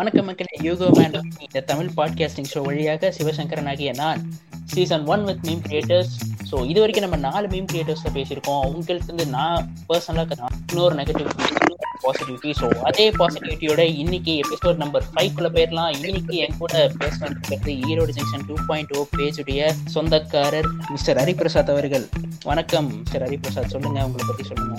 வணக்கம் மக்களே. UCO man இந்த தமிழ் பாட்காஸ்டிங் ஷோ வழியாக சிவசங்கரன் ஆகிய நான் season one with meme creators so இது வரைக்கும் நம்ம நாலு மீம் கிரியேட்டர்ஸில் பேசியிருக்கோம். உங்கள்கிட்ட இருந்து நான் பர்சனலாக இன்னொரு நெகட்டிவ் பாசிட்டிவிட்டி ஸோ அதே பாசிட்டிவிட்டியோட இன்னைக்கு எபிசோட் நம்பர் ஃபைவ்க்குள்ள போயிடலாம் இன்னைக்கு என் கூட பேச வந்திருக்கிறது Erode junction two point o பேஜுடைய சொந்தக்காரர் மிஸ்டர் ஹரிபிரசாத் அவர்கள். வணக்கம் மிஸ்டர் ஹரிபிரசாத். சொல்லுங்க உங்களை பத்தி சொல்லுங்க.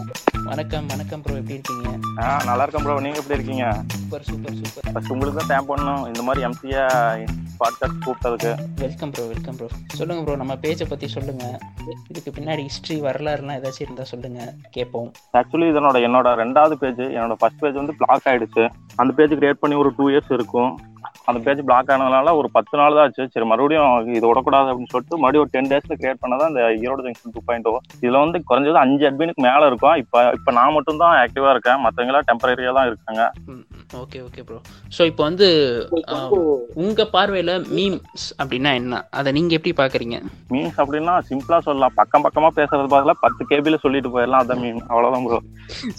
வணக்கம் வணக்கம் ப்ரோ எப்படி இருக்கீங்க? ஆ நல்லா இருக்கேன் ப்ரோ நீங்க எப்படி இருக்கீங்க? சூப்பர் சூப்பர் சூப்பர் உங்களுக்கு தான் தேங்க் பண்ணணும். இந்த மாதிரி எம்சியா பாட்காஸ்ட் கூப்பிட்டதுக்கு. வெல்கம் ப்ரோ வெல்கம் ப்ரோ சொல்லுங்க ப்ரோ நம்ம பேஜை பத்தி சொல்லுங்க. இதுக்கு பின்னாடி ஹிஸ்டரி வரலாறுலாம் ஏதாச்சும் இருந்தா சொல்லுங்க. கேட்போம் ஆக்சுவலி இதனோட என்னோட ரெண்டாவது பேஜ் என்னோட ஃபர்ஸ்ட் பேஜ் வந்து பிளாக் ஆயிடுச்சு. அந்த பேஜ் கிரியேட் பண்ணி ஒரு டூ இயர்ஸ் இருக்கும். அந்த பேஜ் பிளாக் ஆனதுனால ஒரு பத்து நாள் தான் ஆச்சு. சரி மறுபடியும் இது விடக்கூடாது அப்படின்னு சொல்லிட்டு மறுபடியும் ஒரு டென் டேஸ்ல கிரியேட் பண்ணதான் இந்த ஈரோடு ஜங்ஷன் டூ பாயிண்ட் இதுல வந்து குறைஞ்சது அஞ்சு அட்மினுக்கு மேல இருக்கும். இப்ப இப்ப நான் மட்டும் தான் ஆக்டிவா இருக்கேன். மத்தவங்க எல்லாம் டெம்பரரியா தான் இருக்காங்க. ஓகே ஓகே ப்ரோ ஸோ இப்போ வந்து உங்க பார்வையில மீம்ஸ் அப்படின்னா என்ன? அதை நீங்க எப்படி பாக்குறீங்க? மீன்ஸ் அப்படின்னா சிம்பிளா சொல்லலாம். பக்கம் பக்கமா பேசுறது பதிலா பத்து கேபில சொல்லிட்டு போயிடலாம். அதான் மீன் அவ்வளவுதான் bro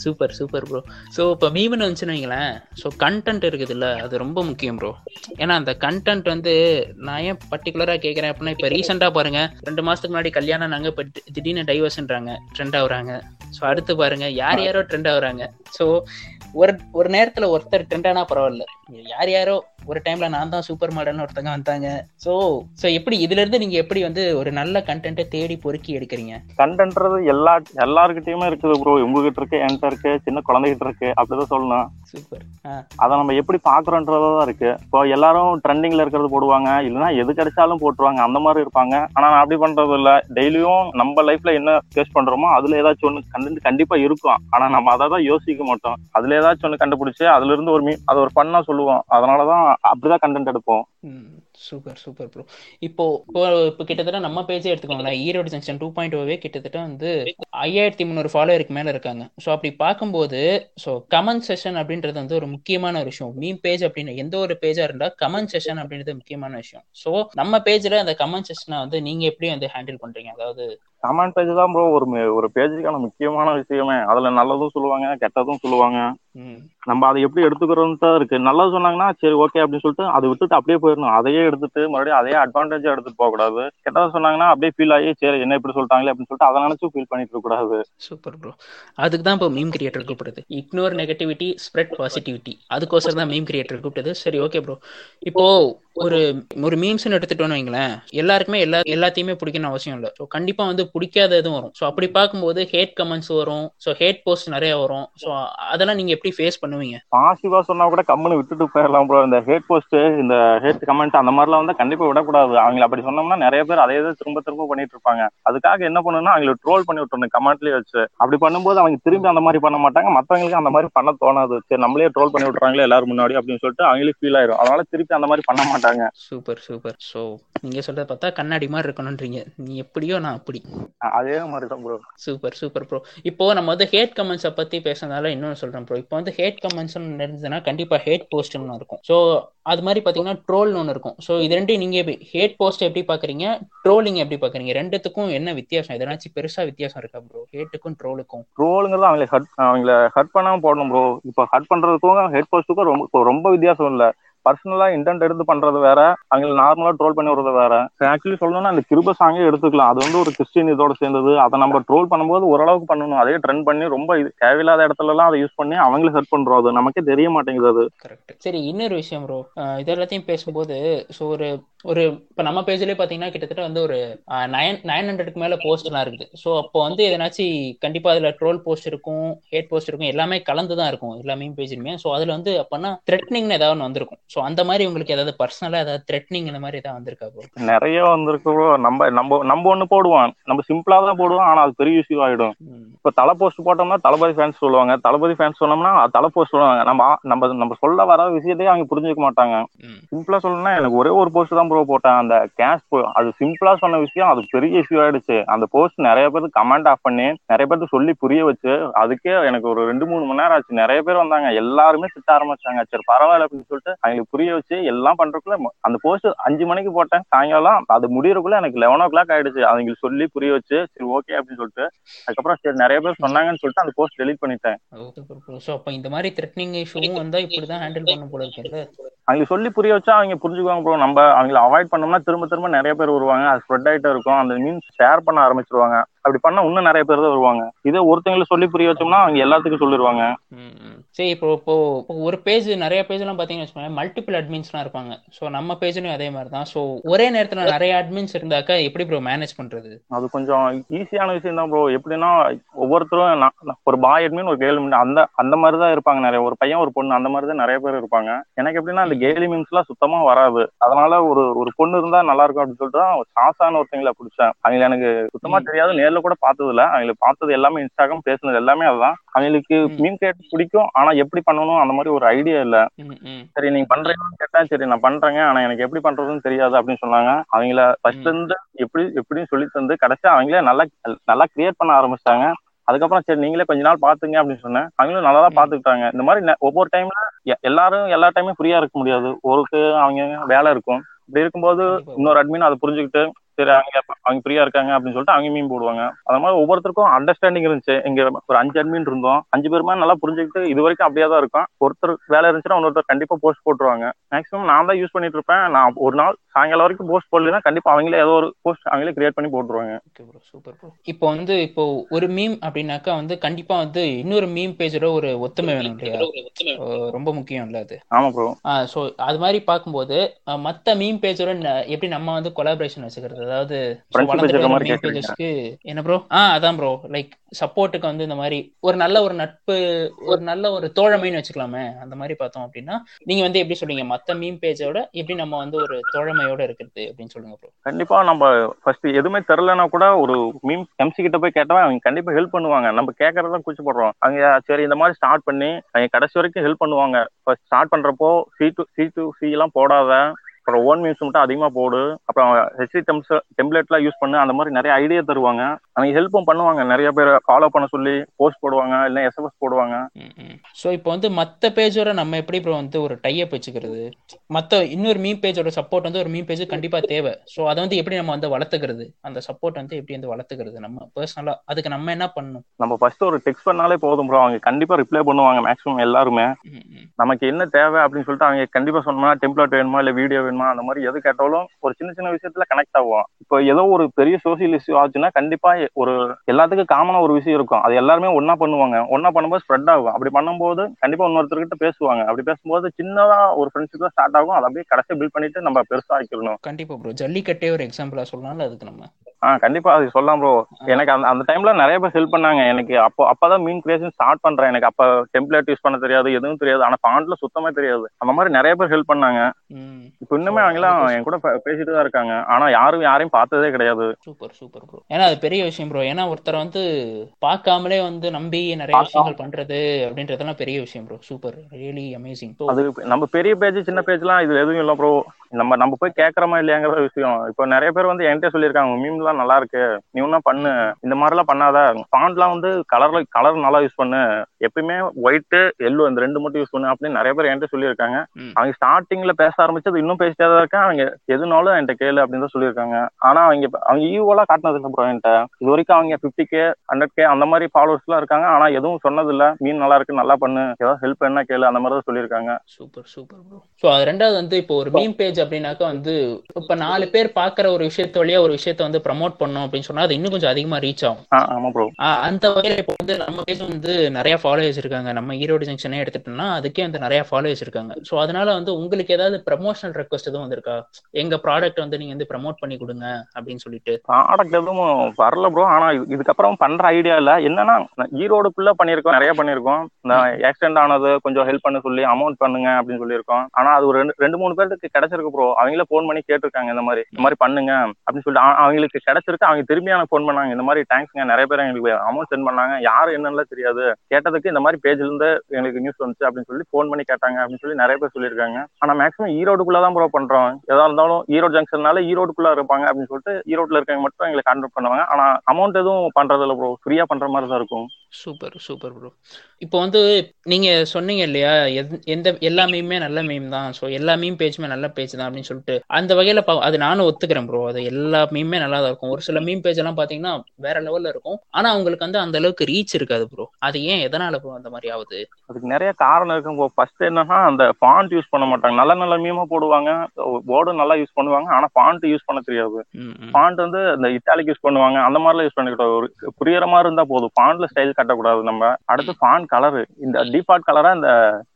super super bro so இப்போ மீம்னு வந்துச்சுன்னு வைங்களேன். ஸோ கண்டென்ட் இருக்குதுல்ல அது ரொம்ப முக்கியம் ப்ரோ ஏன்னா அந்த கண்டென்ட் வந்து நான் ஏன் பர்டிகுலராக கேட்குறேன் அப்படின்னா இப்போ ரீசெண்டாக பாருங்க ரெண்டு மாதத்துக்கு முன்னாடி கல்யாணம் நாங்கள் இப்போ திடீர்னு டைவர்ஸ்ன்றாங்க ட்ரெண்ட் ஆகுறாங்க. ஸோ அடுத்து பாருங்க யார் யாரோ ட்ரெண்ட் ஆகுறாங்க. ஸோ ஒரு ஒரு நேரத்தில் ஒருத்தர் ட்ரெண்ட் ஆனா பரவாயில்ல. யார் யாரோ ஒரு டைம்ல நான் தான் சூப்பர் மாடல்னு ஒருத்தங்க வந்தாங்க. ஸோ ஸோ எப்படி இதுல இருந்து நீங்க எப்படி வந்து ஒரு நல்ல கண்டென்ட்டை தேடி பொறுக்கி எடுக்கிறீங்க? கண்டன்றது எல்லா எல்லாருக்கிட்டயுமே இருக்குது ப்ரோ உங்ககிட்ட இருக்கு என்கிட்ட இருக்கு சின்ன குழந்தைகிட்ட இருக்கு அப்படிதான் சொல்லணும். சூப்பர் அதை நம்ம எப்படி பாக்குறோன்றதான் இருக்கு. இப்போ எல்லாரும் ட்ரெண்டிங்ல இருக்கிறது போடுவாங்க. இல்லைன்னா எது கிடைச்சாலும் போட்டுருவாங்க. அந்த மாதிரி இருப்பாங்க. ஆனா நான் அப்படி பண்றது இல்ல. டெய்லியும் நம்ம லைஃப்ல என்ன ஃபேஸ் பண்றோமோ அதுல ஏதாச்சும் ஒண்ணு கண்டென்ட் கண்டிப்பா இருக்கும். ஆனா நம்ம அதை தான் யோசிக்க மாட்டோம். அதுல ஏதாச்சும் ஒண்ணு கண்டுபிடிச்சு அதுல இருந்து ஒரு மீ அது ஒரு பண்ணா சொல்லுவோம். அதனாலதான் அப்படிதான் கண்டென்ட் எடுப்போம். சூப்பர் சூப்பர் ப்ரோ இப்போ இப்போ கிட்டத்தட்ட நம்ம பேஜே எடுத்துக்கோங்களேன். ஈரோடு ஜங்ஷன் டூ பாயிண்ட் ஓவே கிட்டத்தட்ட வந்து ஐயாயிரத்தி முந்நூறு ஃபாலோவருக்கு மேல இருக்காங்க. ஸோ அப்படி பார்க்கும்போது ஸோ கமெண்ட் செஷன் அப்படின்றது வந்து ஒரு முக்கியமான ஒரு விஷயம். மீம் பேஜ் அப்படின்னு எந்த ஒரு பேஜா இருந்தா கமெண்ட் செஷன் அப்படின்றது முக்கியமான விஷயம். ஸோ நம்ம பேஜ்ல அந்த கமெண்ட் செஷனை வந்து நீங்க எப்படி வந்து ஹேண்டில் பண்றீங்க? அதாவது கமெண்ட் பேஜ் தான் ப்ரோ ஒரு ஒரு பேஜுக்கான முக்கியமான விஷயமே. அதுல நல்லதும் சொல்லுவாங்க கெட்டதும் சொல்லுவாங்க. நம்ம அதை எப்படி எடுத்துக்கிறோம் தான் இருக்கு. நல்லது சொன்னாங்கன்னா சரி ஓகே அப்படின்னு சொல்லிட்டு அதை விட்டுட்டு அப்படியே போயிடணும். அதையே எடுத்துட்டு மறுபடியும் அதே அட்வான்டேஜா எடுத்துட்டு போக கூடாது கெட்டதா சொன்னாங்கன்னா அப்படியே ஃபீல் ஆகி சரி என்ன இப்படி சொல்லிட்டாங்களே? அப்படின்னு சொல்லிட்டு அதை நினைச்சு ஃபீல் பண்ணிட்டு இருக்க கூடாது சூப்பர் ப்ரோ அதுக்கு தான் இப்போ மீம் கிரியேட்டர் கூப்பிடுது இக்னோர் நெகட்டிவிட்டி ஸ்ப்ரெட் பாசிட்டிவிட்டி அதுக்கோசரம் தான் மீம் கிரியேட்டர் கூப்பிட்டது. சரி ஓகே ப்ரோ இப்போ ஒரு ஒரு மீம்ஸ்னு எடுத்துட்டோம்னு வைங்களேன் எல்லாருக்குமே எல்லா எல்லாத்தையுமே பிடிக்கணும் அவசியம் இல்லை. ஸோ கண்டிப்பா வந்து பிடிக்காத இதுவும் வரும். ஸோ அப்படி பார்க்கும்போது ஹேட் கமெண்ட்ஸ் வரும். ஸோ ஹேட் போஸ்ட் நிறைய வரும். ஸோ அதெல்லாம் நீங்க எப்படி ஃபேஸ் பண்ணுவீங்க? பாசிட்டிவா சொன்னா கூட கம்முன்னு விட்டுட்டு போயிடலாம் ப்ரோ இந்த ஹேட் போஸ்ட் இந்த ஹேட் கமெண்ட் அந்த மாதிரிலாம் வந்து கண்டிப்பா விடக்கூடாது. அவங்களை அப்படி சொன்னோம்னா நிறைய பேர் அதே தான் திரும்ப திரும்ப பண்ணிட்டு இருப்பாங்க. அதுக்காக என்ன பண்ணணும்னா அவங்களை ட்ரோல் பண்ணி விட்டுறணும் கமெண்ட்லயே வச்சு. அப்படி பண்ணும்போது அவங்க திரும்பி அந்த மாதிரி பண்ண மாட்டாங்க. மத்தவங்களுக்கு அந்த மாதிரி பண்ண தோணாது. சரி நம்மளே ட்ரோல் பண்ணி விட்டுறாங்களே எல்லாரும் முன்னாடி அப்படின்னு சொல்லிட்டு அவங்களே ஃபீல் ஆயிரும். அதனால திருப்பி அந்த மாதிரி பண்ண மாட்டாங்க. சூப்பர் சூப்பர் ஸோ நீங்க சொல்றத பார்த்தா கண்ணாடி மாதிரி இருக்கணும்ன்றீங்க. நீ எப்படியோ நான் அப்படி. அதே மாதிரி தான் ப்ரோ சூப்பர் சூப்பர் ப்ரோ இப்போ நம்ம வந்து ஹேட் கமெண்ட்ஸை பத்தி பேசுனதால இன்னொன்று சொல்றேன் ப்ரோ இப்போ வந்து ஹேட் கமெண்ட்ஸ் இருந்ததுன்னா கண்டிப்பா ஹேட் போஸ்ட்னு இருக்கும். ஸோ அது மாதிரி பாத்தீங்கன்னா ட்ரோல்னு ஒன்று இருக்கும். ஸோ இது ரெண்டையும் நீங்க ஹேட் போஸ்ட் எப்படி பாக்குறீங்க ட்ரோலிங் எப்படி பாக்குறீங்க ரெண்டுத்துக்கும் என்ன வித்தியாசம்? எதனாச்சும் பெருசா வித்தியாசம் இருக்கா ப்ரோ ஹேட்டுக்கும் ட்ரோலுக்கும் ட்ரோலுங்கிறது அவங்களை ஹர்ட் அவங்கள ஹர்ட் பண்ணாம போடணும் ப்ரோ இப்போ ஹர்ட் பண்றதுக்கும் ஹெட் போஸ்ட்டுக்கும் ரொம்ப ரொம்ப வித்தியாசம் இல்ல. பர்சனலா இன்டென்ட் எடுத்து பண்றது வேற அவங்களை நார்மலா ட்ரோல் பண்ணி விடுறது வேற. ஆக்சுவலி சொல்லணும்னா அந்த கிருப சாங்கே எடுத்துக்கலாம். அது வந்து ஒரு கிறிஸ்டின் இதோட சேர்ந்தது. அதை நம்ம ட்ரோல் பண்ணும்போது ஓரளவுக்கு பண்ணணும். அதே ட்ரெண்ட் பண்ணி ரொம்ப இது தேவையில்லாத இடத்துல எல்லாம் அதை யூஸ் பண்ணி அவங்களே ஹெல்ப் பண்றோம். அது நமக்கே தெரிய மாட்டேங்குது அது. சரி இன்னொரு விஷயம் ப்ரோ இது எல்லாத்தையும் பேசும்போது ஸோ ஒரு ஒரு இப்போ நம்ம பேஜ்லயே பார்த்தீங்கன்னா கிட்டத்தட்ட வந்து ஒரு நைன் நைன் ஹண்ட்ரடுக்கு மேலே எல்லாம் இருக்குது. ஸோ அப்போ வந்து எதனாச்சும் கண்டிப்பா அதுல ட்ரோல் போஸ்ட் இருக்கும் ஹேட் போஸ்ட் இருக்கும் எல்லாமே கலந்து தான் இருக்கும் எல்லாமே பேஜ்லயுமே. ஸோ அதுல வந்து அப்பன்னா த்ரெட்னிங்னு ஏதாவது ஒன்று வந்திருக்கும். ஸோ அந்த மாதிரி உங்களுக்கு ஏதாவது பர்சனலாக ஏதாவது த்ரெட்னிங் இந்த மாதிரி ஏதாவது வந்திருக்கா ப்ரோ நிறைய வந்திருக்கு bro. நம்ம நம்ம நம்ம ஒண்ணு போடுவோம். நம்ம சிம்பிளா தான் போடுவோம். ஆனா அது பெரிய இஷ்யூ ஆயிடும். இப்ப தலை போஸ்ட் போட்டோம்னா தளபதி ஃபேன்ஸ் சொல்லுவாங்க. தளபதி ஃபேன்ஸ் சொன்னோம்னா அது தலை போஸ்ட் சொல்லுவாங்க. நம்ம நம்ம நம்ம சொல்ல வர விஷயத்தையே அவங்க புரிஞ்சுக்க மாட்டாங்க. சிம்பிளா சொல்லணும்னா எனக்கு ஒரே ஒரு போஸ்ட் தான் ப்ரோ போட்டேன். அந்த கேஷ் அது சிம்பிளா சொன்ன விஷயம் அது பெரிய இஷ்யூ ஆயிடுச்சு. அந்த போஸ்ட் நிறைய பேர் கமெண்ட் ஆஃப் பண்ணி நிறைய பேருக்கு சொல்லி புரிய வச்சு அதுக்கே எனக்கு ஒரு ரெண்டு மூணு மணி நேரம் ஆச்சு. நிறைய பேர் வந்தாங்க. எல்லாருமே திட்ட ஆரம்பிச்சாங்க. சரி பரவாயில்ல அப்படின்னு சொல்லிட்டு அவங்களுக்கு புரிய வச்சு எல்லாம் பண்றதுக்குள்ள அந்த போஸ்ட் அஞ்சு மணிக்கு போட்டேன். சாயங்காலம் அது முடியறதுக்குள்ள எனக்கு லெவன் ஓ கிளாக் ஆயிடுச்சு. அவங்களுக்கு சொல்லி புரிய வச்சு சரி ஓகே அப்படின்னு சொல்லிட்டு அதுக்கப்புறம் சரி நிறைய பேர் சொன்னாங்கன்னு சொல்லிட்டு அந்த போஸ்ட் டெலீட் பண்ணிட்டேன். ஸோ அப்போ இந்த மாதிரி த்ரெட்னிங் இஷ்யூவும் வந்தால் இப்படி தான் ஹேண்டில் பண்ண போல இருக்குல்ல அவங்களுக்கு சொல்லி புரிய வச்சா அவங்க புரிஞ்சுக்குவாங்க ப்ரோ நம்ம அவங்கள அவாய்ட் பண்ணோம்னா திரும்ப திரும்ப நிறைய பேர் வருவாங்க. அது ஸ்ப்ரெட் ஆயிட்டே இருக்கும். அந்த மீன்ஸ் ஷேர் பண்ண ஆரம்பிச்சிருவாங்க. அப்படி பண்ணா இன்னும் நிறைய பேர் தான் வருவாங்க. இதே ஒருத்தங்களுக்கு சொல்லி புரிய வச்சோம்னா அவங்க எல்லாத்துக்கும் சொல்லிடுவாங்க. சரி இப்போ இப்போ இப்போ ஒரு பேஜ் நிறைய பேஜ்லாம் பார்த்தீங்கன்னு வச்சுக்கோங்களேன் மல்டிபிள் அட்மின்ஸ்லாம் இருப்பாங்க. ஸோ நம்ம பேஜ்லயும் அதே மாதிரி தான். ஸோ ஒரே நேரத்தில் நிறைய அட்மின்ஸ் இருந்தாக்கா எப்படி ப்ரோ மேனேஜ் பண்றது? அது கொஞ்சம் ஈஸியான விஷயம் தான் ப்ரோ எப்படின்னா ஒவ்வொருத்தரும் ஒரு பாய் அட்மின் ஒரு கேர்ள் admin அந்த அந்த மாதிரி தான் இருப்பாங்க நிறைய. ஒரு பையன் ஒரு பொண்ணு அந்த மாதிரி தான் நிறைய பேர் இருப்பாங்க. எனக்கு எப்படின்னா அந்த கேலி மீன்ஸ் எல்லாம் சுத்தமா வராது. அதனால ஒரு ஒரு பொண்ணு இருந்தா நல்லா இருக்கும் அப்படின்னு சொல்லிட்டு தான் சாசான ஒருத்தங்களை பிடிச்சேன். அவங்களை எனக்கு சுத்தமா ம். தெரியாது. நேர்ல கூட பார்த்தது இல்ல அவங்களை பார்த்தது எல்லாமே இன்ஸ்டாகிராம் பேசுனது எல்லாமே அதுதான். அவங்களுக்கு. மீன் கேட்டு பிடிக்கும். ஆனா எப்படி பண்ணணும் அந்த மாதிரி ஒரு ஐடியா இல்ல. சரி நீங்க பண்றீங்கன்னு கேட்டா சரி நான் பண்றேங்க. ஆனா எனக்கு எப்படி பண்றதுன்னு தெரியாது அப்படின்னு சொன்னாங்க. அவங்கள ஃபர்ஸ்ட் இருந்து எப்படி எப்படின்னு சொல்லி தந்து கடைசி அவங்களே நல்லா நல்லா கிரியேட் பண்ண ஆரம்பிச்சிட்டாங்க. அதுக்கப்புறம் சரி நீங்களே கொஞ்ச நாள் பாத்துங்க அப்படின்னு சொன்னேன். அவங்களும் நல்லா தான். பாத்துக்கிட்டாங்க. இந்த மாதிரி ஒவ்வொரு டைம்ல எல்லாரும் எல்லா டைமும் ஃப்ரீயா இருக்க முடியாது. ஒருக்கு அவங்க வேலை இருக்கும். இப்படி இருக்கும்போது. இன்னொரு அட்மின் அதை புரிஞ்சுக்கிட்டு சரி அவங்க அவங்க ஃப்ரீயா இருக்காங்க அப்படின்னு சொல்லிட்டு அவங்க மீன் போடுவாங்க. அது மாதிரி ஒவ்வொருத்தருக்கும் அண்டர்ஸ்டாண்டிங் இருந்துச்சு. இங்க ஒரு அஞ்சு அட்மின் இருந்தோம். அஞ்சு பேருமே நல்லா புரிஞ்சுக்கிட்டு இது வரைக்கும் அப்படியே தான் இருக்கும். ஒருத்தர் வேலை இருந்துச்சுன்னா இன்னொருத்தர் கண்டிப்பா போஸ்ட் போட்டுருவாங்க. மேக்ஸிமம் நான் தான் யூஸ் பண்ணிட்டு இருப்பேன். நான் ஒரு நாள் சாயங்காலம் வரைக்கும் போஸ்ட் போடலைன்னா கண்டிப்பா அவங்களே ஏதோ ஒரு போஸ்ட் அவங்களே கிரியேட் பண்ணி போட்டுருவாங்க. சூப்பர் ப்ரோ இப்போ வந்து இப்போ ஒரு மீம் அப்படின்னாக்கா வந்து கண்டிப்பா வந்து இன்னொரு மீம் பேஜோட ஒரு ஒத்துமை வேணும் இல்லையா? ரொம்ப முக்கியம் இல்ல அது. ஆமா ப்ரோ ஸோ அது மாதிரி பார்க்கும்போது மத்த மீம் பேஜோட எப்படி நம்ம வந்து கொலாபரேஷன் வச்சுக்கிறது? அதாவது என்ன ப்ரோ ஆ அதான் ப்ரோ லைக் சப்போர்ட்டுக்கு வந்து இந்த மாதிரி ஒரு நல்ல ஒரு நட்பு ஒரு நல்ல ஒரு தோழமைன்னு வச்சுக்கலாமே. அந்த மாதிரி பார்த்தோம் அப்படின்னா நீங்க வந்து எப்படி சொல்றீங்க? மத்த மீம் பேஜோட எப்படி நம்ம வந்து ஒரு தோழமையோட இருக்கிறது அப்படின்னு சொல்லுங்க ப்ரோ கண்டிப்பா நம்ம ஃபர்ஸ்ட் எதுவுமே தெரிலனா கூட ஒரு மீம் எம்சி கிட்ட போய் கேட்டவன் அவங்க கண்டிப்பா ஹெல்ப் பண்ணுவாங்க. நம்ம கேட்கறத கூச்சப்படுறோம். அவங்க சரி இந்த மாதிரி ஸ்டார்ட் பண்ணி அவங்க கடைசி வரைக்கும் ஹெல்ப் பண்ணுவாங்க. ஃபர்ஸ்ட் ஸ்டார்ட் பண்றப்போ C to C to C எல்லாம் போடாத. அப்புறம் ஓன் மீம்ஸ் மட்டும் அதிகமா போடு. அப்புறம் ஹெச்டி டெம்ஸ் டெம்ப்ளேட்லாம் யூஸ் பண்ணு. அந்த மாதிரி நிறைய ஐடியா தருவாங்க. அவங்க ஹெல்ப்பும் பண்ணுவாங்க. நிறைய பேர் ஃபாலோ பண்ண சொல்லி போஸ்ட் போடுவாங்க. இல்லை எஸ்எம்எஸ் போடுவாங்க. ஸோ இப்போ வந்து மற்ற பேஜோட நம்ம எப்படி ப்ரோ வந்து ஒரு டைப் வச்சுக்கிறது? மற்ற இன்னொரு மீம் பேஜோட சப்போர்ட் வந்து ஒரு மீம் பேஜ் கண்டிப்பா தேவை. ஸோ அதை வந்து எப்படி நம்ம வந்து வளர்த்துக்கிறது? அந்த சப்போர்ட் வந்து எப்படி வந்து வளர்த்துக்கிறது? நம்ம பர்சனலா அதுக்கு நம்ம என்ன பண்ணணும்? நம்ம ஃபர்ஸ்ட் ஒரு டெக்ஸ்ட் பண்ணாலே போதும் ப்ரோ அவங்க கண்டிப்பா ரிப்ளை பண்ணுவாங்க மேக்ஸிமம் எல்லாருமே. நமக்கு என்ன தேவை அப்படின்னு சொல்லிட்டு அவங்க கண்டிப்பா சொன்னோம்னா டெம்ப்ளேட் வேணுமா? இல்ல வீடியோ வேணுமா? அந்த மாதிரி எது கேட்டாலும் ஒரு சின்ன சின்ன விஷயத்துல கனெக்ட் ஆகும் இப்போ ஏதோ ஒரு பெரிய சோசியல் இஷ்யூ ஆச்சுன்னா கண்டிப்பா ஒரு எல்லாத்துக்கும் காமனா ஒரு விஷயம் இருக்கும். அது எல்லாருமே ஒண்ணா பண்ணுவாங்க. ஒண்ணா பண்ணும்போது ஸ்ப்ரெட் ஆகும். அப்படி பண்ணும்போது கண்டிப்பா இன்னொருத்தர்கிட்ட பேசுவாங்க. அப்படி பேசும்போது சின்னதா ஒரு ஃப்ரெண்ட்ஷிப் தான் ஸ்டார்ட் ஆகும். அதை அப்படியே கடைசி பில்ட் பண்ணிட்டு நம்ம பெருசா ஆக்கிடணும். கண்டிப்பா ப்ரோ ஜல்லிக்கட்டே ஒரு எக்ஸாம்பிளா சொல்லலாம்ல அதுக்கு நம்ம? ஆ கண்டிப்பா அது சொல்லலாம் ப்ரோ எனக்கு அந்த அந்த டைம்ல நிறைய பேர் ஹெல்ப் பண்ணாங்க. எனக்கு அப்போ அப்பதான் மீன் கிரியேஷன் ஸ்டார்ட் பண்றேன். எனக்கு அப்ப டெம்ப்ளேட் யூஸ் பண்ண தெரியாது எதுவும் தெரியாது. ஆனா ஃபாண்ட்ல சுத்தமா தெரியாது. அந்த மாதிரி நிறைய பேர் ஹெல்ப் பண்ணாங்க. இப்போ இன்னுமே அவங்களாம் என் கூட பேசிட்டு தான் இருக்காங்க. ஆனா யாரும் யாரையும் பார்த்ததே கிடையாது. சூப்பர் சூப்பர் ப்ரோ ஏன்னா அது பெரிய விஷயம் ப்ரோ ஏன்னா ஒருத்தர் வந்து பார்க்காமலே வந்து நம்பி நிறைய விஷயங்கள் பண்றது அப்படின்றதெல்லாம் பெரிய விஷயம் ப்ரோ சூப்பர் ரியலி அமேசிங் அது நம்ம பெரிய பேஜ் சின்ன பேஜ்லாம் இது எதுவும் இல்லை ப்ரோ நம்ம நம்ம போய் கேட்கறோமா இல்லையாங்கிற விஷயம். இப்போ நிறைய பேர் வந்து என்கிட்ட சொல்லியிருக்காங்க மீம்லாம் நல்லா இருக்கு. நீ ஒன்றும் பண்ணு. இந்த மாதிரிலாம் பண்ணாத. ஃபாண்ட்லாம் வந்து கலர்ல கலர் நல்லா யூஸ் பண்ணு. எப்பயுமே ஒயிட்டு எல்லோ இந்த ரெண்டு மட்டும் யூஸ் பண்ணு. அப்படின்னு நிறைய பேர் என்கிட்ட சொல்லியிருக்காங்க. அவங்க ஸ்டார்டிங்ல பேச ஆரம்பிச்சது இன்னும் பேசிட்டே தான் இருக்கேன் அவங்க எதுனாலும் என்கிட்ட கேளு அப்படின்னு தான் சொல்லியிருக்காங்க. ஆனா அவங்க அவங்க ஈவோலாம் காட்டினது இல்லை ப்ரோ என்கிட்ட. இது வரைக்கும் அவங்க ஃபிஃப்டி கே ஹண்ட்ரட் கே அந்த மாதிரி ஃபாலோவர்ஸ்லாம் இருக்காங்க. ஆனா எதுவும் சொன்னது இல்ல மீன் நல்லா இருக்கு நல்லா பண்ணு. ஏதாவது ஹெல்ப் என்ன கேளு. அந்த மாதிரி தான் சொல்லியிருக்காங்க. சூப்பர் சூப்பர் ப்ரோ ஸோ அது ரெண்டாவது வந்து இப்போ ஒரு மீம் பேஜ் அப்படின்னாக்கா வந்து இப்போ நாலு பேர் பார்க்குற ஒரு விஷயத்த வழியா ஒரு விஷயத்த வந்து ப்ரமோட் பண்ணோம் அப்படின்னு சொன்னா அது இன்னும் கொஞ்சம் அதிகமா ரீச் ஆகும். ஆமா ப்ரோ அந்த வகையில இப்போ வந்து நம்ம பேஜ் வந்து நிறைய ஃபாலோவர்ஸ் இருக்காங்க. நம்ம ஈரோடு ஜங்ஷனே எடுத்துட்டோம்னா அதுக்கே வந்து நிறைய ஃபாலோவர்ஸ் இருக்காங்க. ஸோ அதனால வந்து உங்களுக்கு ஏதாவது ப்ரமோஷனல் ரெக்வஸ்ட் எதுவும் வந்திருக்கா? எங்க ப்ராடக்ட் வந்து நீங்க வந்து ப்ரமோட் பண்ணி கொடுங்க அப்படின்னு சொல்லிட்டு. ப்ராடக்ட் எதுவும் வரல ப்ரோ ஆனா இது- இதுக்கப்புறம் பண்ற ஐடியா இல்ல. என்னன்னா ஈரோடுக்குள்ள பண்ணிருக்கோம் நிறைய பண்ணிருக்கோம். இந்த ஆக்சிடென்ட் ஆனது கொஞ்சம் ஹெல்ப் பண்ண சொல்லி அமௌண்ட் பண்ணுங்க அப்படின்னு சொல்லியிருக்கோம். ஆனா அது ஒரு ரெண்டு ரெண்டு மூணு பேருக்கு கிடைச்சிருக்கு ப்ரோ அவங்களே ஃபோன் பண்ணி கேட்டிருக்காங்க இந்த மாதிரி இந்த மாதிரி பண்ணுங்க அப்படின்னு சொல்லிட்டு அவங்களுக்கு கிடைச்சிருக்கு. அவங்க திரும்பி எனக்கு ஃபோன் பண்ணாங்க இந்த மாதிரி தேங்க்ஸ்ங்க நிறைய பேர் எங்களுக்கு அமௌண்ட் சென்ட் பண்ணாங்க. யாரு என்னன்னு தெரியாது. கேட்டதுக்கு இந்த மாதிரி பேஜ்ல இருந்து எங்களுக்கு நியூஸ் வந்துச்சு அப்படின்னு சொல்லி ஃபோன் பண்ணி கேட்டாங்க அப்படின்னு சொல்லி நிறைய பேர் சொல்லியிருக்காங்க. ஆனா மேக்ஸிமம் ஈரோடுக்குள்ளதான் ப்ரோ பண்றோம். எதா இருந்தாலும் ஈரோடு ஜங்ஷன்னால ஈரோடுக்குள்ள இருப்பாங்க அப்படின்னு சொல்லிட்டு ஈரோட்ல இருக்கவங்க மட்டும் எங்களை கான்டாக்ட் பண்ணுவாங்க. ஆனா அமௌண்ட் எதுவும் பண்றது இல்ல ப்ரோ ஃப்ரீயா பண்ற மாதிரி தான் இருக்கும். சூப்பர் சூப்பர் ப்ரோ இப்போ வந்து நீங்க சொன்னீங்க இல்லையா எந்த எல்லா மீமே நல்ல மீம் தான். ஸோ எல்லா மீம் பேஜுமே நல்ல பேஜ் தான் அப்படின்னு சொல்லிட்டு. அந்த வகையில அது நானும் ஒத்துக்கிறேன் ப்ரோ அது எல்லா மீமே நல்லா தான் இருக்கும். ஒரு சில மீம் பேஜ் எல்லாம் பாத்தீங்கன்னா வேற லெவல்ல இருக்கும். ஆனா அவங்களுக்கு வந்து அந்த அளவுக்கு ரீச் இருக்காது ப்ரோ அது ஏன் எதனால ப்ரோ அந்த மாதிரி ஆகுது? அதுக்கு நிறைய காரணம் இருக்கும் ப்ரோ ஃபர்ஸ்ட் என்னன்னா அந்த ஃபாண்ட் யூஸ் பண்ண மாட்டாங்க. நல்ல நல்ல மீமா போடுவாங்க. போர்டு நல்லா யூஸ் பண்ணுவாங்க. ஆனா ஃபாண்ட் யூஸ் பண்ண தெரியாது. ஃபாண்ட் வந்து இந்த இட்டாலிக் யூஸ் பண்ணுவாங்க. அந்த மாதிரிலாம் யூஸ் பண்ணிக்கூடாது ஒரு புரியுற மாதிரி இருந்தா போதும். ஃபாண்ட்ல ஸ்டைல் கட்டக்கூடாது நம்ம. அடுத்து ஃபாண்ட் கலர் இந்த டிஃபால்ட் கலரா இந்த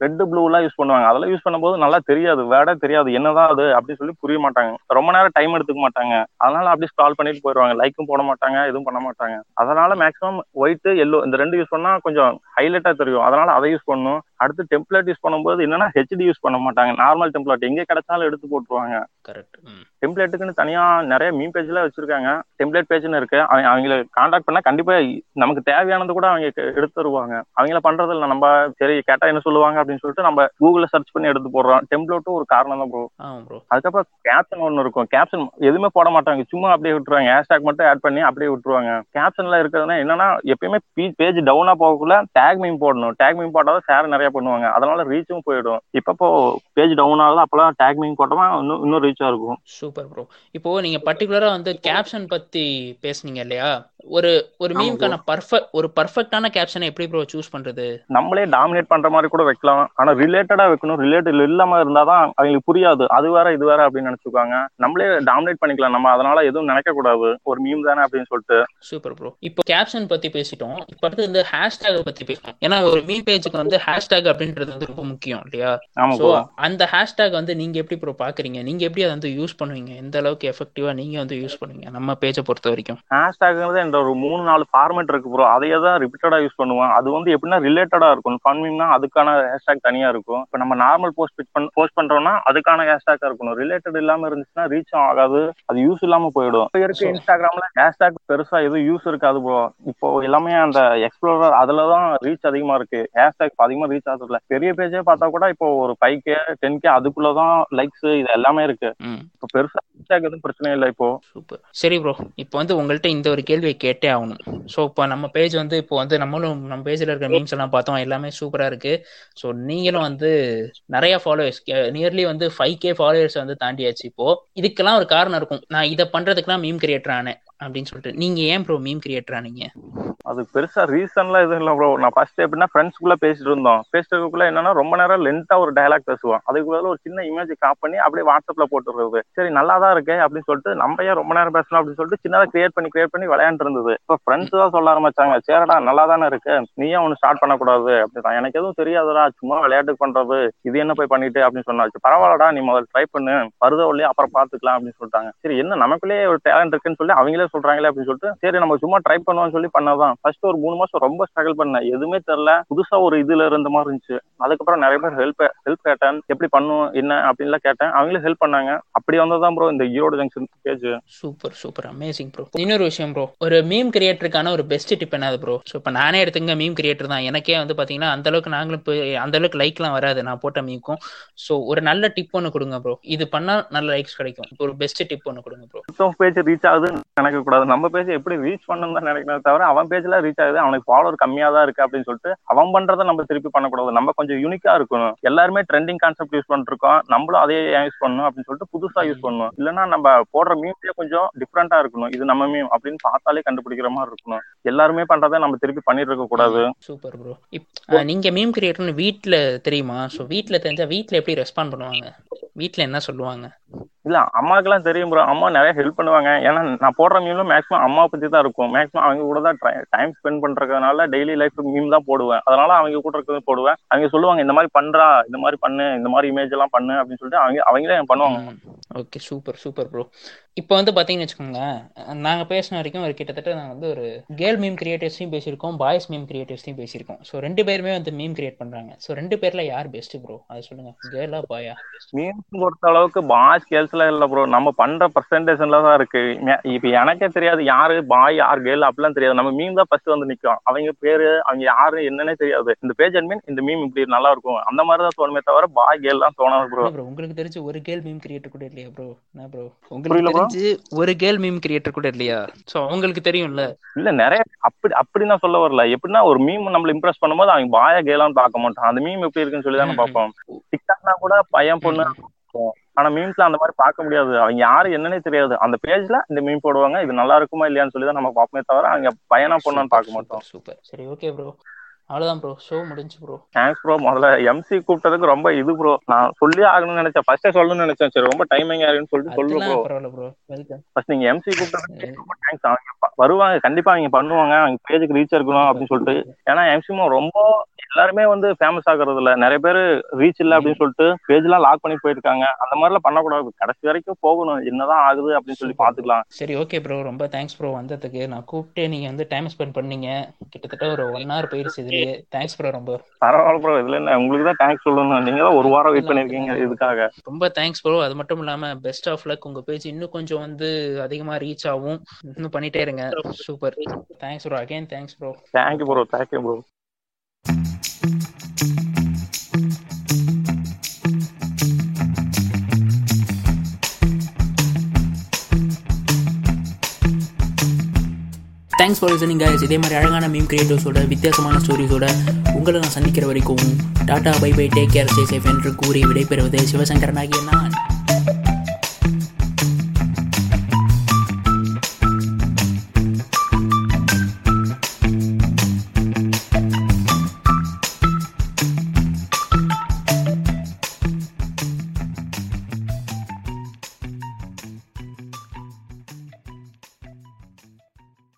ரெட் ப்ளூலாம் யூஸ் பண்ணுவாங்க. அதெல்லாம் யூஸ் பண்ணும்போது நல்லா தெரியாது. வேர்டே தெரியாது. என்னதான் அது அப்படின்னு சொல்லி புரிய மாட்டாங்க. ரொம்ப நேரம் டைம் எடுத்துக்க மாட்டாங்க. அதனால அப்படியே ஸ்க்ரால் பண்ணிட்டு போயிடுவாங்க லைக்கும் போட மாட்டாங்க. எதுவும் பண்ண மாட்டாங்க. அதனால மேக்ஸிமம் ஒயிட் எல்லோ இந்த ரெண்டு யூஸ் பண்ணா கொஞ்சம் ஹைலைட்டா தெரியும். அதனால அதை யூஸ் பண்ணணும் அடுத்து டெம்ப்ளேட் யூஸ் பண்ணும்போது என்னன்னா ஹெச்டி யூஸ் பண்ண மாட்டாங்க. நார்மல் டெம்ப்ளேட் எங்க கிடைச்சாலும் எடுத்து போட்டுருவாங்க. கரெக்ட் டெம்ப்ளேட்டுக்குன்னு தனியா நிறைய மீம் பேஜ்ல வச்சிருக்காங்க. டெம்ப்ளேட் பேஜ்னு இருக்கு. அவங்க அவங்கள காண்டாக்ட் பண்ணா கண்டிப்பா நமக்கு தேவையானது கூட அவங்க எடுத்து தருவாங்க. அவங்கள பண்றது இல்ல நம்ம சரி கேட்டா என்ன சொல்லுவாங்க அப்படின்னு சொல்லிட்டு நம்ம கூகுள்ல சர்ச் பண்ணி எடுத்து போடுறோம். டெம்ப்ளேட்டும் ஒரு காரணம் தான் ப்ரோ அதுக்கப்புறம் கேப்ஷன் ஒன்று இருக்கும். கேப்ஷன் எதுவுமே போட மாட்டாங்க. சும்மா அப்படியே விட்டுருவாங்க. ஹேஷ்டாக் மட்டும் ஆட் பண்ணி அப்படியே விட்டுருவாங்க. கேப்ஷன்ல இருக்கிறதுனா என்னன்னா எப்பயுமே பேஜ் டவுனா போகக்குள்ள டேக் மீம் போடணும். டேக் மீம் போட்டாதான் ஷேர் நிறைய பண்ணுவாங்க. அதனால ரீச்சும் போயிடும். இப்பப்போ பேஜ் டவுன் ஆகுது. அப்பெல்லாம் டேக் மீம் போட்டோமா இன்னும் இன்னும் ரீச்சா இருக்கும். சூப்பர் ப்ரோ இப்போ நீங்க பர்டிகுலரா வந்து கேப்ஷன் பத்தி பேசுனீங்க இல்லையா? ஒரு ஒரு மீம்க்கான பர்ஃபெக்ட் ஒரு பர்ஃபெக்டான கேப்ஷனை எப்படி ப்ரோ சூஸ் பண்றது? நம்மளே டாமினேட் பண்ற மாதிரி கூட வைக்கலாம். ஆனா ரிலேட்டடா வைக்கணும். ரிலேட்டட் இல்லாம இருந்தாதான் அவங்களுக்கு புரியாது. அது வேற இது வேற அப்படின்னு நினைச்சுக்குவாங்க. நம்மளே டாமினேட் பண்ணிக்கலாம். நம்ம அதனால எதுவும் நினைக்க கூடாது ஒரு மீம் தானே அப்படின்னு சொல்லிட்டு. சூப்பர் ப்ரோ இப்போ கேப்ஷன் பத்தி பேசிட்டோம். இப்போ அடுத்து இந்த ஹேஷ்டேக் பத்தி பேசணும். ஏன்னா ஒரு மீம் பேஜுக்கு வந்து ஹேஷ்டேக் அப்படின்றது வந்து ரொம்ப முக்கியம் இல்லையா? bro. அந்த ஹேஷ்டேக் வந்து நீங்க எப்படி ப்ரோ பாக்குறீங்க? நீங்க எப்படி அதை வந்து யூஸ் பண்ணுவீங்க? எந்த அளவுக்கு எஃபெக்டிவா நீங்க வந்து யூஸ் பண்ணுவீங்க? நம்ம பேஜை பொறுத்த வரைக்கும். ஹேஷ்டாக்ங்கிறது ஒரு மூணு நாலு ஃபார்மேட் இருக்கு ப்ரோ அதையே தான் ரிப்பீட்டடா யூஸ் பண்ணுவோம் அது வந்து எப்படின்னா ரிலேட்டடா இருக்கும். ஃபன் மீம்னா அதுக்கான ஹேஷ்டாக் தனியா இருக்கும். இப்போ நம்ம நார்மல் போஸ்ட் பண்ண போஸ்ட் பண்றோம்னா அதுக்கான ஹேஷ்டாக் இருக்கணும். ரிலேட்டட் இல்லாம இருந்துச்சுன்னா ரீச் ஆகாது. அது யூஸ் இல்லாம போயிடும். இப்போ இருக்க So- இன்ஸ்டாகிராம்ல ஹேஷ்டாக் பெருசா எதுவும் யூஸ் இருக்காது ப்ரோ இப்போ எல்லாமே அந்த எக்ஸ்ப்ளோரர் அதுல தான் ரீச் அதிகமா இருக்கு. ஹேஷ்டாக் அதிகமா ரீச் ஆகுது இல்ல பெரிய பேஜே பார்த்தா கூட இப்போ ஒரு ஃபைவ் கே டென் கே அதுக்குள்ளதான் லைக்ஸ் இது எல்லாமே இருக்கு. இப்போ பெருசா ஹேஷ்டாக் எதுவும் பிரச்சனை இல்லை இப்போ. சூப்பர் சரி ப்ரோ இப்போ வந்து உங்கள்கிட்ட இந்த ஒரு கேள்வியை கேட்டே ஆகணும். ஸோ இப்போ நம்ம பேஜ் வந்து இப்போ வந்து நம்மளும் நம்ம பேஜில் இருக்க மீம்ஸ் எல்லாம் பார்த்தோம் எல்லாமே சூப்பராக இருக்கு. ஸோ நீங்களும் வந்து நிறைய ஃபாலோவர்ஸ் நியர்லி வந்து ஃபைவ் கே ஃபாலோவர்ஸ் வந்து தாண்டியாச்சு இப்போ. இதுக்கெல்லாம் ஒரு காரணம் இருக்கும். நான் இதை பண்றதுக்குலாம் மீம் கிரியேட்டர் ஆனேன். அப்படின்னு சொல்லிட்டு. நீங்க ஏன் ப்ரோ மீம் கிரியேட்டர் ஆனீங்க அது பெருசா ரீசன்லாம் எதுவும் இல்லை ப்ரோ நான் ஃபர்ஸ்ட் எப்படின்னா ஃப்ரெண்ட்ஸ்குள்ள பேசிட்டு இருந்தோம். பேசுறதுக்குள்ள என்னன்னா ரொம்ப நேரம் லென்த்தா ஒரு டயலாக் பேசுவோம். அதுக்கு ஒரு சின்ன இமேஜ் காப் பண்ணி அப்படியே வாட்ஸ்அப்ல போட்டுருக்குது சரி நல்லா தான் இருக்கேன் அப்படின்னு சொல்லிட்டு நம்ம ஏன் ரொம்ப நேரம் பேசணும் அப்படின்னு சொல்லிட்டு சின்னதா கிரியேட் பண்ணி கிரியேட் பண்ணி விளையாண்டு இருந்தது. இப்போ ஃப்ரெண்ட்ஸ் தான் சொல்ல ஆரம்பிச்சாங்க. சரிடா நல்லா தானே இருக்கு. நீ ஏன் ஒன்று ஸ்டார்ட் பண்ணக்கூடாது? அப்படிதான். எனக்கு எதுவும் தெரியாதுடா சும்மா விளையாட்டுக்கு பண்றது. இது என்ன போய் பண்ணிட்டு அப்படின்னு சொன்னாச்சு. பரவாயில்லடா நீ முதல்ல ட்ரை பண்ணு. வருதோ இல்லையா அப்புறம் பாத்துக்கலாம் அப்படின்னு சொல்லிட்டாங்க. சரி என்ன நமக்குள்ளே ஒரு டேலண்ட் இருக்குன்னு சொல்லி அவங்களே சொல்றாங்களே அப்படின்னு சொல்லிட்டு சரி நம்ம சும்மா ட்ரை பண்ணுவோம்னு சொல்லி பண்ணதான். ஃபர்ஸ்ட் ஒரு மூணு மாசம் ரொம்ப ஸ்ட்ரகிள் பண்ணேன். எதுவுமே தெரியல. புதுசா ஒரு இதுல இருந்த மாதிரி இருந்துச்சு. அதுக்கப்புறம் நிறைய பேர் ஹெல்ப் ஹெல்ப் கேட்டேன். எப்படி பண்ணும் என்ன அப்படின்லாம் கேட்டேன். அவங்களே ஹெல்ப் பண்ணாங்க. அப்படி வந்ததான் ப்ரோ இந்த Erode junction page super super amazing bro இன்னொரு விஷயம் ப்ரோ ஒரு மீம் கிரியேட்டருக்கான ஒரு பெஸ்ட் டிப் என்னது ப்ரோ ஸோ இப்போ நானே எடுத்துங்க மீம் கிரியேட்டர் தான். எனக்கே வந்து பார்த்தீங்கன்னா அந்த அளவுக்கு நாங்களும் போய் அந்த அளவுக்கு லைக்லாம் வராது. நான் போட்ட மீம்க்கும் ஸோ ஒரு நல்ல டிப் ஒன்று கொடுங்க ப்ரோ இது பண்ணால் நல்ல லைக்ஸ் கிடைக்கும். இப்போ ஒரு பெஸ்ட் டிப் ஒன்று கொடுங்க ப்ரோ பேஜ் ரீச் ஆகுதுன்னு கூடாது நம்ம பேஜ் எப்படி ரீச் பண்ணணும் தான் நினைக்கணும் தவிர அவன் பேஜ்ல ரீச் ஆகுது அவனுக்கு ஃபாலோவர் கம்மியா தான் இருக்கு அப்படின்னு சொல்லிட்டு அவன் பண்றதை நம்ம திருப்பி பண்ணக்கூடாது. நம்ம கொஞ்சம் யூனிக்கா இருக்கணும். எல்லாருமே ட்ரெண்டிங் கான்செப்ட் யூஸ் பண்ணிருக்கோம் நம்மளும் அதே யூஸ் பண்ணணும் அப்படின்னு சொல்லிட்டு புதுசா யூஸ் பண்ணணும். இல்லைன்னா நம்ம போடுற மீம்ஸே கொஞ்சம் டிஃப்ரெண்டா இருக்கணும். இது நம்ம மீம் அப்படின்னு பார்த்தாலே கண்டுபிடிக்கிற மாதிரி இருக்கணும். எல்லாருமே பண்றதை நம்ம திருப்பி பண்ணிட்டு இருக்க கூடாது. சூப்பர் ப்ரோ நீங்க மீம் கிரியேட்டர்னு வீட்டில் தெரியுமா? ஸோ வீட்டில் தெரிஞ்சா வீட்டில் எப்படி ரெஸ்பாண்ட் பண்ணுவாங்க? வீட்டில் என்ன சொல்லுவாங்க? இல்ல அம்மாக்கெல்லாம் தெரியும் ப்ரோ அம்மா நிறைய ஹெல்ப் பண்ணுவாங்க. ஏன்னா நான் போடுற மீம்ல மேக்ஸிமம் அம்மா பத்தி தான் இருக்கும். மேக்ஸிமம் அவங்க கூட தான் டைம் ஸ்பெண்ட் பண்றதுனால டெய்லி லைஃப் மீம் தான் போடுவேன். அதனால அவங்க கூட இருக்கிறது போடுவேன். அவங்க சொல்லுவாங்க இந்த மாதிரி பண்றா இந்த மாதிரி பண்ணு இந்த மாதிரி இமேஜ் எல்லாம் பண்ணு அப்படின்னு சொல்லிட்டு அவங்க அவங்களே பண்ணுவாங்க. ஓகே சூப்பர் சூப்பர் ப்ரோ இப்போ வந்து பார்த்தீங்கன்னு வச்சுக்கோங்களேன் நாங்கள் பேசின வரைக்கும் ஒரு கிட்டத்தட்ட நாங்கள் வந்து ஒரு கேர்ள் மீம் கிரியேட்டர்ஸையும் பேசியிருக்கோம் பாய்ஸ் மீம் கிரியேட்டர்ஸையும் பேசியிருக்கோம். ஸோ ரெண்டு பேருமே வந்து மீம் கிரியேட் பண்ணுறாங்க ஸோ ரெண்டு பேரில் யார் பெஸ்ட் ப்ரோ அதை சொல்லுங்க. கேர்ளா பாயா மீம்ஸ் பொறுத்த அளவுக்கு பாய்ஸ் கேர்ள்ஸ்ல இல்ல ப்ரோ நம்ம பண்ற பர்சன்டேஜ்ல தான் இருக்கு. இப்ப எனக்கே தெரியாது யாரு பாய் யார் கேர்ள் அப்படிலாம் தெரியாது. நம்ம மீம் தான் ஃபர்ஸ்ட் வந்து நிக்கும். அவங்க பேரு அவங்க யாரு என்னன்னே தெரியாது. இந்த பேஜ் அட்மின் இந்த மீம் இப்படி நல்லா இருக்கும். அந்த மாதிரி தான் தோணுமே தவிர பாய் கேர்ள் தான் தோணாது ப்ரோ உங்களுக்கு தெரிஞ்சு ஒரு கேர்ள் மீம் கிரியேட்டர் கூட இல்லையா ப்ரோ என்ன ப்ரோ உங்களுக்கு. தெரிஞ்சு ஒரு கேர்ள் மீம் கிரியேட்டர் கூட இல்லையா? ஸோ அவங்களுக்கு தெரியும்ல. இல்ல நிறைய அப்படி அப்படி நான் சொல்ல வரல. எப்படின்னா ஒரு மீம் நம்மள இம்ப்ரெஸ் பண்ணும்போது அவங்க பாயா கேர்ளான்னு பார்க்க மாட்டோம் அந்த மீம் எப்படி இருக்குன்னு சொல்லி தானே பார்ப்போம் டிக்டாக்னா கூட பையன் பொண்ணு. ஆனா மீம்ஸ்ல அந்த மாதிரி பார்க்க முடியாது. அவங்க யாரு என்னன்னே தெரியாது. அந்த பேஜ்ல இந்த மீம் போடுவாங்க. இது நல்லா இருக்குமா இல்லையான்னு சொல்லி தான் நம்ம பார்ப்போமே தவிர அவங்க பையனா பொண்ணான்னு பார்க்க மாட்டோம். சூப்பர் சரி ஓகே ப்ரோ அவ்வளோதான் ப்ரோ ஷோ முடிஞ்சு ப்ரோ தேங்க்ஸ் ப்ரோ முதல்ல எம்சி கூப்பிட்டதுக்கு ரொம்ப இது ப்ரோ நான் சொல்லி ஆகணும்னு நினைச்சேன். ஃபர்ஸ்டே சொல்லணும்னு நினைச்சேன். சரி ரொம்ப டைமிங் ஆகுன்னு சொல்லிட்டு சொல்லு ப்ரோ பரவாயில்ல ப்ரோ வெல்கம் ஃபர்ஸ்ட் நீங்க எம்சி கூப்பிட்டதுக்கு ரொம்ப தேங்க்ஸ் அவங்க வருவாங்க. கண்டிப்பா அவங்க பண்ணுவாங்க. அவங்க பேஜுக்கு ரீச் இருக்கணும் அப்படின்னு சொல்லிட்டு. ஏன்னா எம்சிமோ ரொம்ப எல்லாருமே வந்து ஃபேமஸ் ஆகுறது இல்ல. நிறைய பேர் ரீச் இல்ல அப்படின்னு சொல்லிட்டு பேஜ் எல்லாம் லாக் பண்ணி போயிருக்காங்க. அந்த மாதிரி எல்லாம் பண்ணக்கூடாது. கடைசி வரைக்கும் போகணும். என்னதான் ஆகுது அப்படின்னு சொல்லி பாத்துக்கலாம் சரி ஓகே ப்ரோ ரொம்ப தேங்க்ஸ் ப்ரோ வந்ததுக்கு. நான் கூப்பிட்டு நீங்க வந்து டைம் ஸ்பெண்ட் பண்ணீங்க. கிட்டத்தட்ட ஒரு ஒன் ஹவர் போயிடுச்சு இதுலயே தேங்க்ஸ் ப்ரோ ரொம்ப. பரவாயில்ல ப்ரோ இதுல என்ன உங்களுக்கு தான் தேங்க்ஸ் சொல்லணும் நீங்க தான் ஒரு வாரம் வெயிட் பண்ணிருக்கீங்க இதுக்காக. ரொம்ப தேங்க்ஸ் ப்ரோ அது மட்டும் இல்லாம பெஸ்ட் ஆஃப் லக் உங்க பேஜ் இன்னும் கொஞ்சம் வந்து அதிகமா ரீச் ஆகும் இன்னும் பண்ணிட்டே இருங்க. Super thanks bro again thanks bro thank you bro thank you bro thanks for listening guys இதே மாதிரி அழகான மீம் கிரியேட்டர்ஸோட வித்தியாசமான ஸ்டோரிஸோட உங்களை நான் சந்திக்கிற வரைக்கும் tata bye bye take care சே சேஃப் என்று கூறி விடைபெறுவது சிவசங்கரனாகிய நான்.